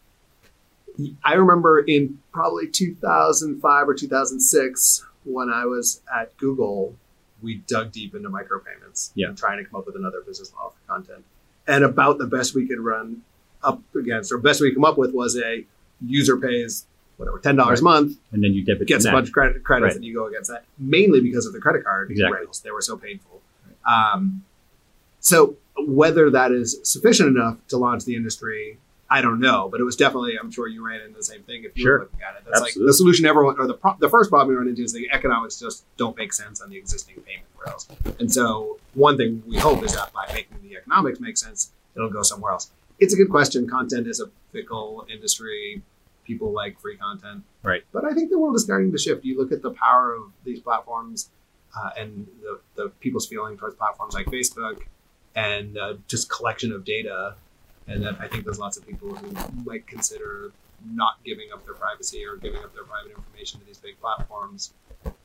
the, I remember in probably 2005 or 2006 when I was at Google, we dug deep into micropayments Yeah. and trying to come up with another business model for content. And about the best we could run up against, or best we could come up with was a user pays whatever ten dollars a month, and then you debit gets a bunch of credit credits, Right. and you go against that. Mainly because of the credit card Exactly. rails; they were so painful. Um, so whether that is sufficient enough to launch the industry, I don't know. But it was definitely, I'm sure you ran into the same thing if you Sure. were looking at it. That's like the solution everyone, or the pro- the first problem you run into is the economics just don't make sense on the existing payment rails. And so one thing we hope is that by making the economics make sense, it'll go somewhere else. It's a good question. Content is a fickle industry. People like free content. Right. But I think the world is starting to shift. You look at the power of these platforms uh, and the, the people's feeling towards platforms like Facebook and uh, just collection of data. And that I think there's lots of people who might consider not giving up their privacy or giving up their private information to these big platforms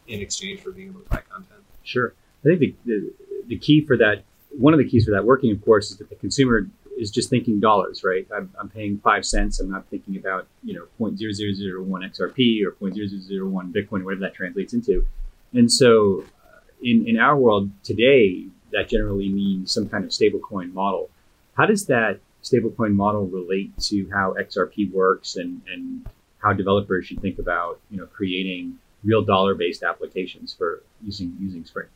in exchange for being able to buy content. Sure. I think the, the, the key for that, one of the keys for that working, of course, is that the consumer is just thinking dollars, right? I'm, I'm paying five cents. I'm not thinking about, you know, 0.0001 XRP or 0.0001 Bitcoin, whatever that translates into. And so uh, in, in our world today, that generally means some kind of stablecoin model. How does that stablecoin model relate to how XRP works and, and how developers should think about, you know, creating real dollar based applications for using using Xpring?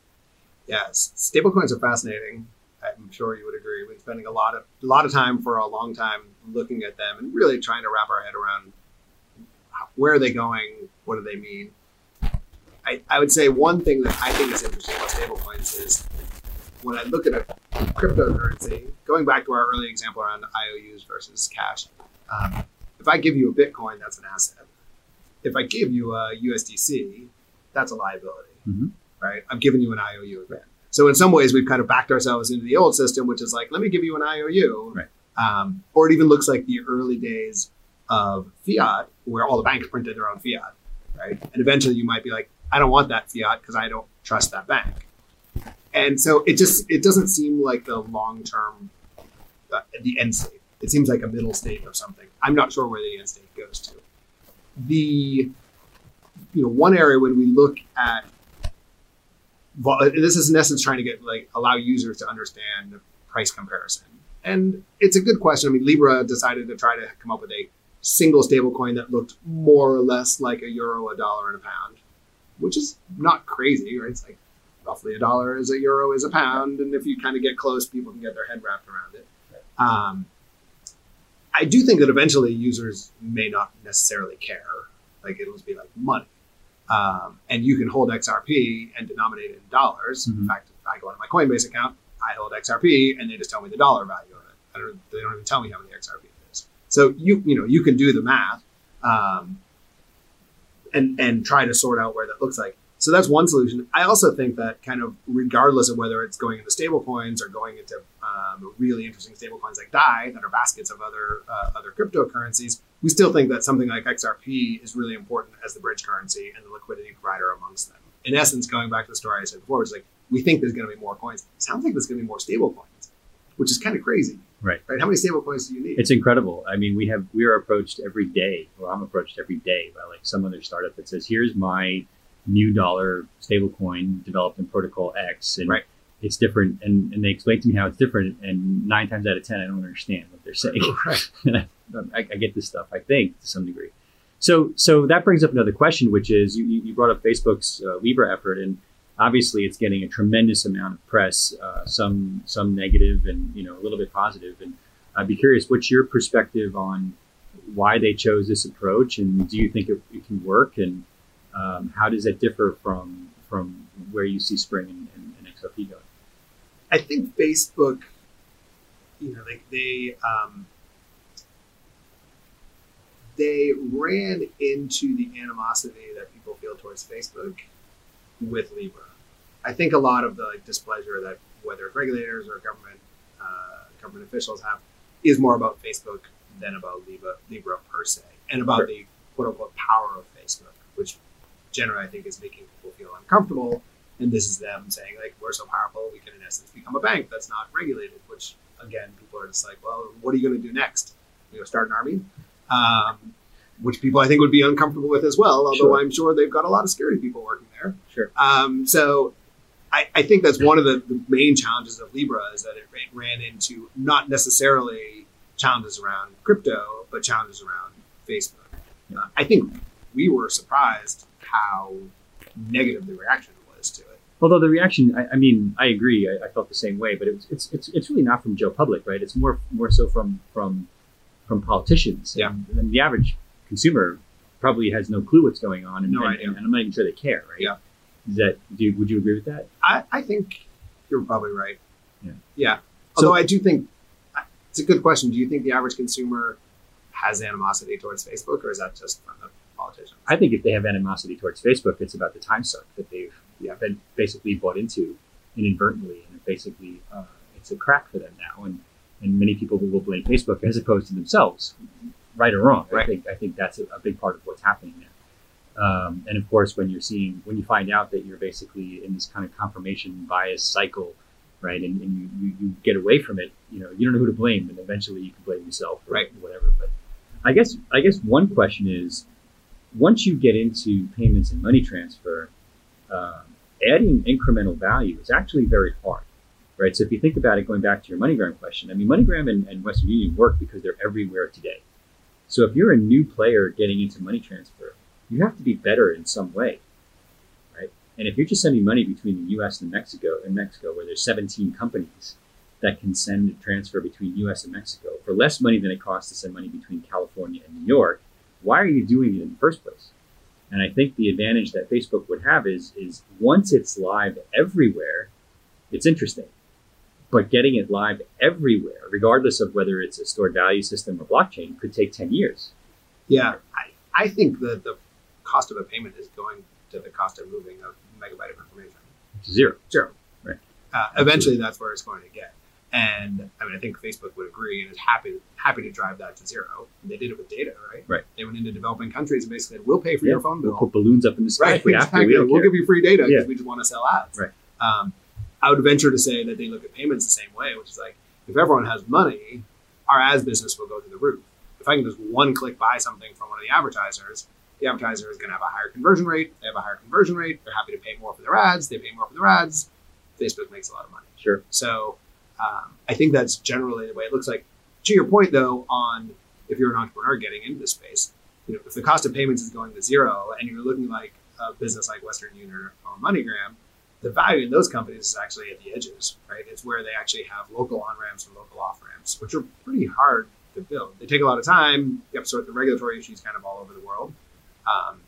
Yes, stablecoins are fascinating. I'm sure you would agree. We've been spending a lot of a lot of time for a long time looking at them and really trying to wrap our head around how, where are they going, what do they mean. I, I would say one thing that I think is interesting about stablecoins is when I look at a cryptocurrency, going back to our early example around IOUs versus cash. Um, if I give you a Bitcoin, that's an asset. If I give you a USDC, that's a liability, Mhm. right? I'm giving you an IOU again. So in some ways, we've kind of backed ourselves into the old system, which is like, let me give you an IOU. Right. Um, or it even looks like the early days of fiat, where all the banks printed their own fiat, right? And eventually, you might be like, I don't want that fiat because I don't trust that bank. And so it just it doesn't seem like the long term, uh, the end state. It seems like a middle state of something. I'm not sure where the end state goes to. The you know one area when we look at this is in essence trying to get like allow users to understand price comparison, and it's a good question. I mean, Libra decided to try to come up with a single stablecoin that looked more or less like a euro, a dollar, and a pound, which is not crazy, right? It's like roughly a dollar is a euro is a pound, and if you kind of get close, people can get their head wrapped around it. Um, I do think that eventually users may not necessarily care. Like it'll just be like money. Um, and you can hold XRP and denominate it in dollars. Mhm. In fact, if I go into my Coinbase account, I hold XRP, and they just tell me the dollar value of it. I don't, they don't even tell me how many XRP it is. So you you know you can do the math, um, and and try to sort out where that looks like. So that's one solution. I also think that kind of regardless of whether it's going into stable coins or going into um, really interesting stable coins like DAI that are baskets of other uh, other cryptocurrencies, we still think that something like XRP is really important as the bridge currency and the liquidity provider amongst them. In essence, going back to the story I said before, it's like we think there's going to be more coins. It sounds like there's going to be more stable coins, which is kind of crazy. Right. Right. How many stable coins do you need? It's incredible. I mean, we have we are approached every day, or I'm approached every day by like some other startup that says, "Here's my new dollar stablecoin developed in Protocol X, and Right. it's different." And, and they explain to me how it's different, and nine times out of ten, I don't understand what they're saying. right. I, I get this stuff, I think, to some degree. So, so that brings up another question, which is you, you brought up Facebook's uh, Libra effort, and obviously it's getting a tremendous amount of press, uh, some some negative, and you know a little bit positive. And I'd be curious, what's your perspective on why they chose this approach, and do you think it, it can work, and um, how does that differ from from where you see Xpring and, and, and XRP going? I think Facebook, you know, they they um, they ran into the animosity that people feel towards Facebook with Libra. I think a lot of the like, displeasure that whether it's regulators or government uh, government officials have is more about Facebook than about Libra, Libra per se, and about Sure. the quote unquote power of Facebook, which generally I think is making people feel uncomfortable. And this is them saying like we're so powerful, we can in essence become a bank that's not regulated. Which again, people are just like, well, what are you going to do next? You know, start an army, um, which people I think would be uncomfortable with as well. Although Sure. I'm sure they've got a lot of security people working there. Sure. Um, so I, I think that's one of the, the main challenges of Libra is that it, it ran into not necessarily challenges around crypto, but challenges around Facebook. Uh, I think we were surprised how negative the reaction was to it. Although the reaction, I, I mean, I agree. I, I felt the same way, but it was, it's it's it's really not from Joe Public, right? It's more more so from from from politicians. Yeah. and, and the average consumer probably has no clue what's going on, and, No and, idea. and I'm not even sure they care, right? Yeah. Is that do you, would you agree with that? I, I think you're probably right. Yeah. Yeah. So- Although I do think it's a good question. Do you think the average consumer has animosity towards Facebook, or is that just from the politicians? I think if they have animosity towards Facebook, it's about the time suck that they've Yeah. been basically bought into inadvertently, and basically uh, it's a crack for them now, and and many people will blame Facebook as opposed to themselves, right or wrong. I think I think that's a, a big part of what's happening there. Um, and of course, when you're seeing when you find out that you're basically in this kind of confirmation bias cycle, right, and, and you, you, get away from it, you know, you don't know who to blame, and eventually you can blame yourself, or Right. Whatever. But I guess I guess one question is once you get into payments and money transfer, um, adding incremental value is actually very hard, right? So if you think about it, going back to your MoneyGram question, I mean, MoneyGram and, and Western Union work because they're everywhere today. So if you're a new player getting into money transfer, you have to be better in some way, right? And if you're just sending money between the U.S. and Mexico, in Mexico, where there's 17 companies that can send a transfer between U.S. and Mexico for less money than it costs to send money between California and New York, why are you doing it in the first place? And I think the advantage that Facebook would have is is once it's live everywhere, it's interesting. But getting it live everywhere, regardless of whether it's a stored value system or blockchain, could take 10 years. Yeah, I, I think that the cost of a payment is going to the cost of moving a megabyte of information. Zero. Zero. Right. Uh, eventually, that's where it's going to get. And I mean, I think Facebook would agree and is happy happy to drive that to zero. They did it with data, right? Right. They went into developing countries and basically said, "We'll pay for Yeah, your phone We'll put balloons up in the sky Right. if we have to. exactly. We care. give you free data because Yeah. we just want to sell ads. Right. Um, I would venture to say that they look at payments the same way, which is like, if everyone has money, our ads business will go to the roof. If I can just one click buy something from one of the advertisers, the advertiser is going to have a higher conversion rate. They have a higher conversion rate. They're happy to pay more for their ads. They pay more for their ads. Facebook makes a lot of money. Sure. So um, I think that's generally the way it looks like. To your point, though, on if you're an entrepreneur getting into this space, you know, if the cost of payments is going to zero and you're looking like a business like Western Union or, or MoneyGram, the value in those companies is actually at the edges, right? It's where they actually have local on ramps and local off ramps, which are pretty hard to build. They take a lot of time. You have sort the regulatory issues kind of all over the world. Um,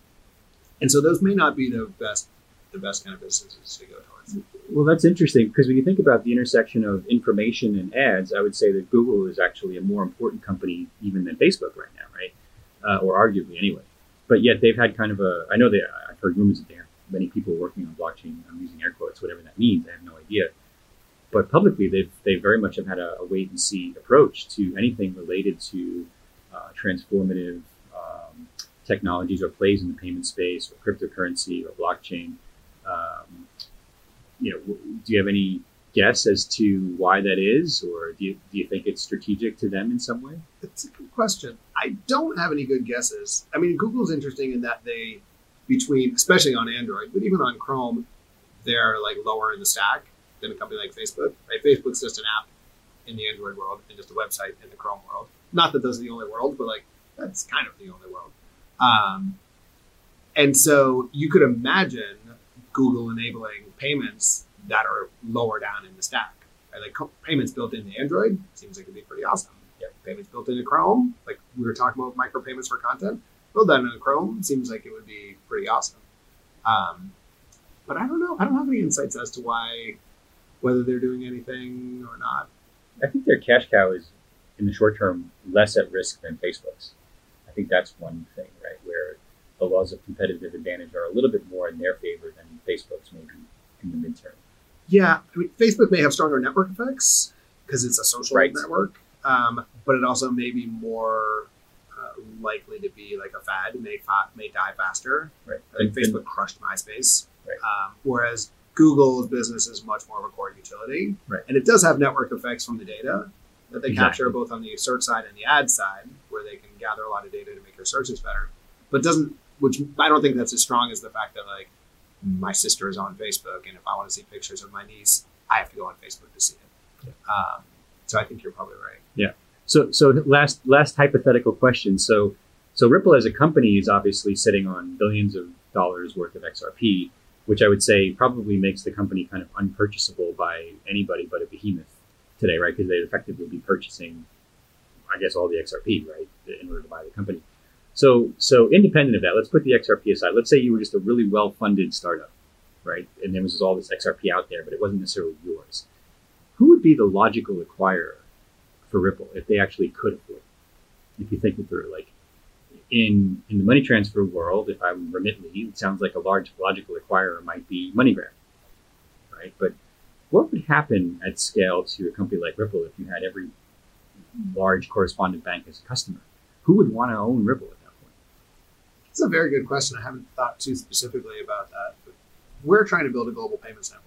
and so those may not be the best the best kind of businesses to go towards. Well, that's interesting because when you think about the intersection of information and ads, I would say that Google is actually a more important company even than Facebook right now, right? Uh, or arguably anyway. But yet they've had kind of a. I know they. I've heard rumors that they many people working on blockchain. I'm using air quotes, whatever that means. I have no idea. But publicly, they've they very much have had a, a wait and see approach to anything related to uh, transformative um, technologies or plays in the payment space or cryptocurrency or blockchain. Um, you know, do you have any guess as to why that is, or do you, do you think it's strategic to them in some way? It's a good question. I don't have any good guesses. I mean, Google's interesting in that they, between, especially on Android, but even on Chrome, they're like lower in the stack than a company like Facebook. Right? Facebook's just an app in the Android world and just a website in the Chrome world. Not that those are the only world, but like that's kind of the only world. Um, and so you could imagine Google enabling payments that are lower down in the stack. Right? Like payments built into Android seems like it'd be pretty awesome. Yeah, payments built into Chrome, like we were talking about micropayments for content, build that into Chrome seems like it would be pretty awesome. Um, but I don't know. I don't have any insights as to why, whether they're doing anything or not. I think their cash cow is, in the short term, less at risk than Facebook's. I think that's one thing, right? Where the laws of competitive advantage are a little bit more in their favor than Facebook's maybe in the midterm. Yeah, I mean, Facebook may have stronger network effects because it's a social Right. network, um, but it also may be more likely to be like a fad, may fa- may die faster. Right. Think And- Facebook crushed MySpace, Right. um, whereas Google's business is much more of a core utility, Right. and it does have network effects from the data that they Exactly. capture both on the search side and the ad side, where they can gather a lot of data to make your searches better. But doesn't, which I don't think that's as strong as the fact that like my sister is on Facebook, and if I want to see pictures of my niece, I have to go on Facebook to see it. Um, so I think you're probably right. So, so last last hypothetical question. So, so Ripple as a company is obviously sitting on billions of dollars worth of XRP, which I would say probably makes the company kind of unpurchasable by anybody but a behemoth today, right? Because they'd effectively be purchasing, I guess, all the XRP, right, in order to buy the company. So, so independent of that, let's put the XRP aside. Let's say you were just a really well-funded startup, right, and there was all this XRP out there, but it wasn't necessarily yours. Who would be the logical acquirer for Ripple if they actually could afford it. If you think it through, like in in the money transfer world, if I'm Remitly, it sounds like a large logical acquirer might be MoneyGram, right? But what would happen at scale to a company like Ripple if you had every large correspondent bank as a customer? Who would want to own Ripple at that point? It's a very good question. I haven't thought too specifically about that. But we're trying to build a global payments network.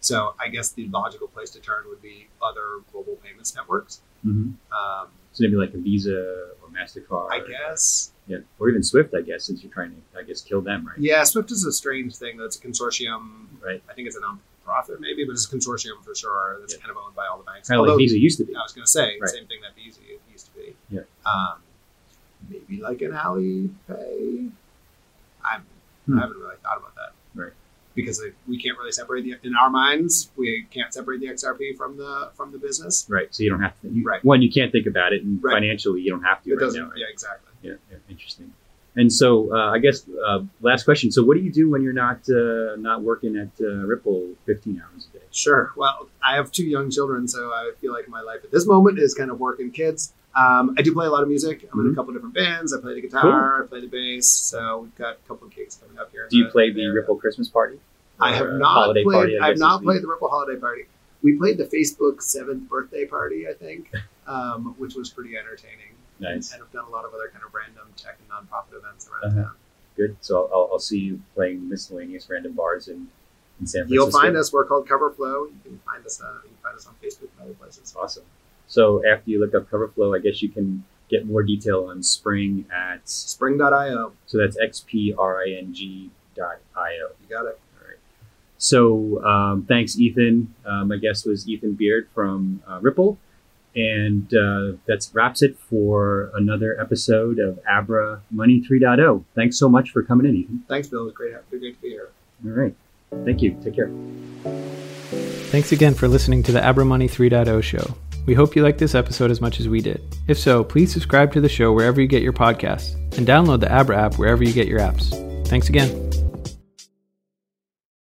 So I guess the logical place to turn would be other global payments networks. Mm-hmm. Um, So maybe like a Visa or Mastercard, I guess. yeah, or even Swift, I guess, since you're trying to, I guess, kill them, right? Yeah, Swift is a strange thing. That's a consortium. Right. I think it's a non-profit, maybe, but it's a consortium for sure. That's Yeah. kind of owned by all the banks. Kind of like Visa used to be. I was going to say Right. same thing that Visa used to be. Yeah. Um, maybe like an Alipay. I'm, Hmm. I haven't really thought about that. Right. Because like, we can't really separate the in our minds we can't separate the XRP from the from the business. Right. So you don't have to. You, Right. One, you can't think about it, and Right. financially, you don't have to It right doesn't. now. Right? Yeah, exactly. Yeah, yeah, interesting. And so, uh, I guess uh, last question. So, what do you do when you're not uh, not working at uh, Ripple 15 hours a day? Sure. Well, I have two young children, so I feel like my life at this moment is kind of working kids. Um, I do play a lot of music. I'm in Mhm. a couple different bands. I play the guitar. I play the bass. So we've got a couple of gigs coming up here. Do you play the. Ripple Christmas party? I have not holiday played. party. I I have not the- played the Ripple holiday party. We played the Facebook seventh birthday party, I think, um, which was pretty entertaining. Nice, And I've done a lot of other kind of random tech and nonprofit events around Uh-huh. town. good. So I'll, I'll see you playing miscellaneous random bars in, in San Francisco. You'll find us. We're called Coverflow. You can find us. Uh, you can find us on Facebook and other places. Awesome. So after you look up Coverflow, I guess you can get more detail on Xpring at Xpring.io. so that's x p r i n g dot i o. You got it. All right. So um, thanks, Ethan. Uh, my guest was Ethan Beard from uh, Ripple. And uh, that wraps it for another episode of Abra Money 3.0. Thanks so much for coming in, Ethan. Thanks, Bill. It was great. Great to be here. All right. Thank you. Take care. Thanks again for listening to the Abra Money 3.0 show. We hope you liked this episode as much as we did. If so, please subscribe to the show wherever you get your podcasts and download the Abra app wherever you get your apps. Thanks again.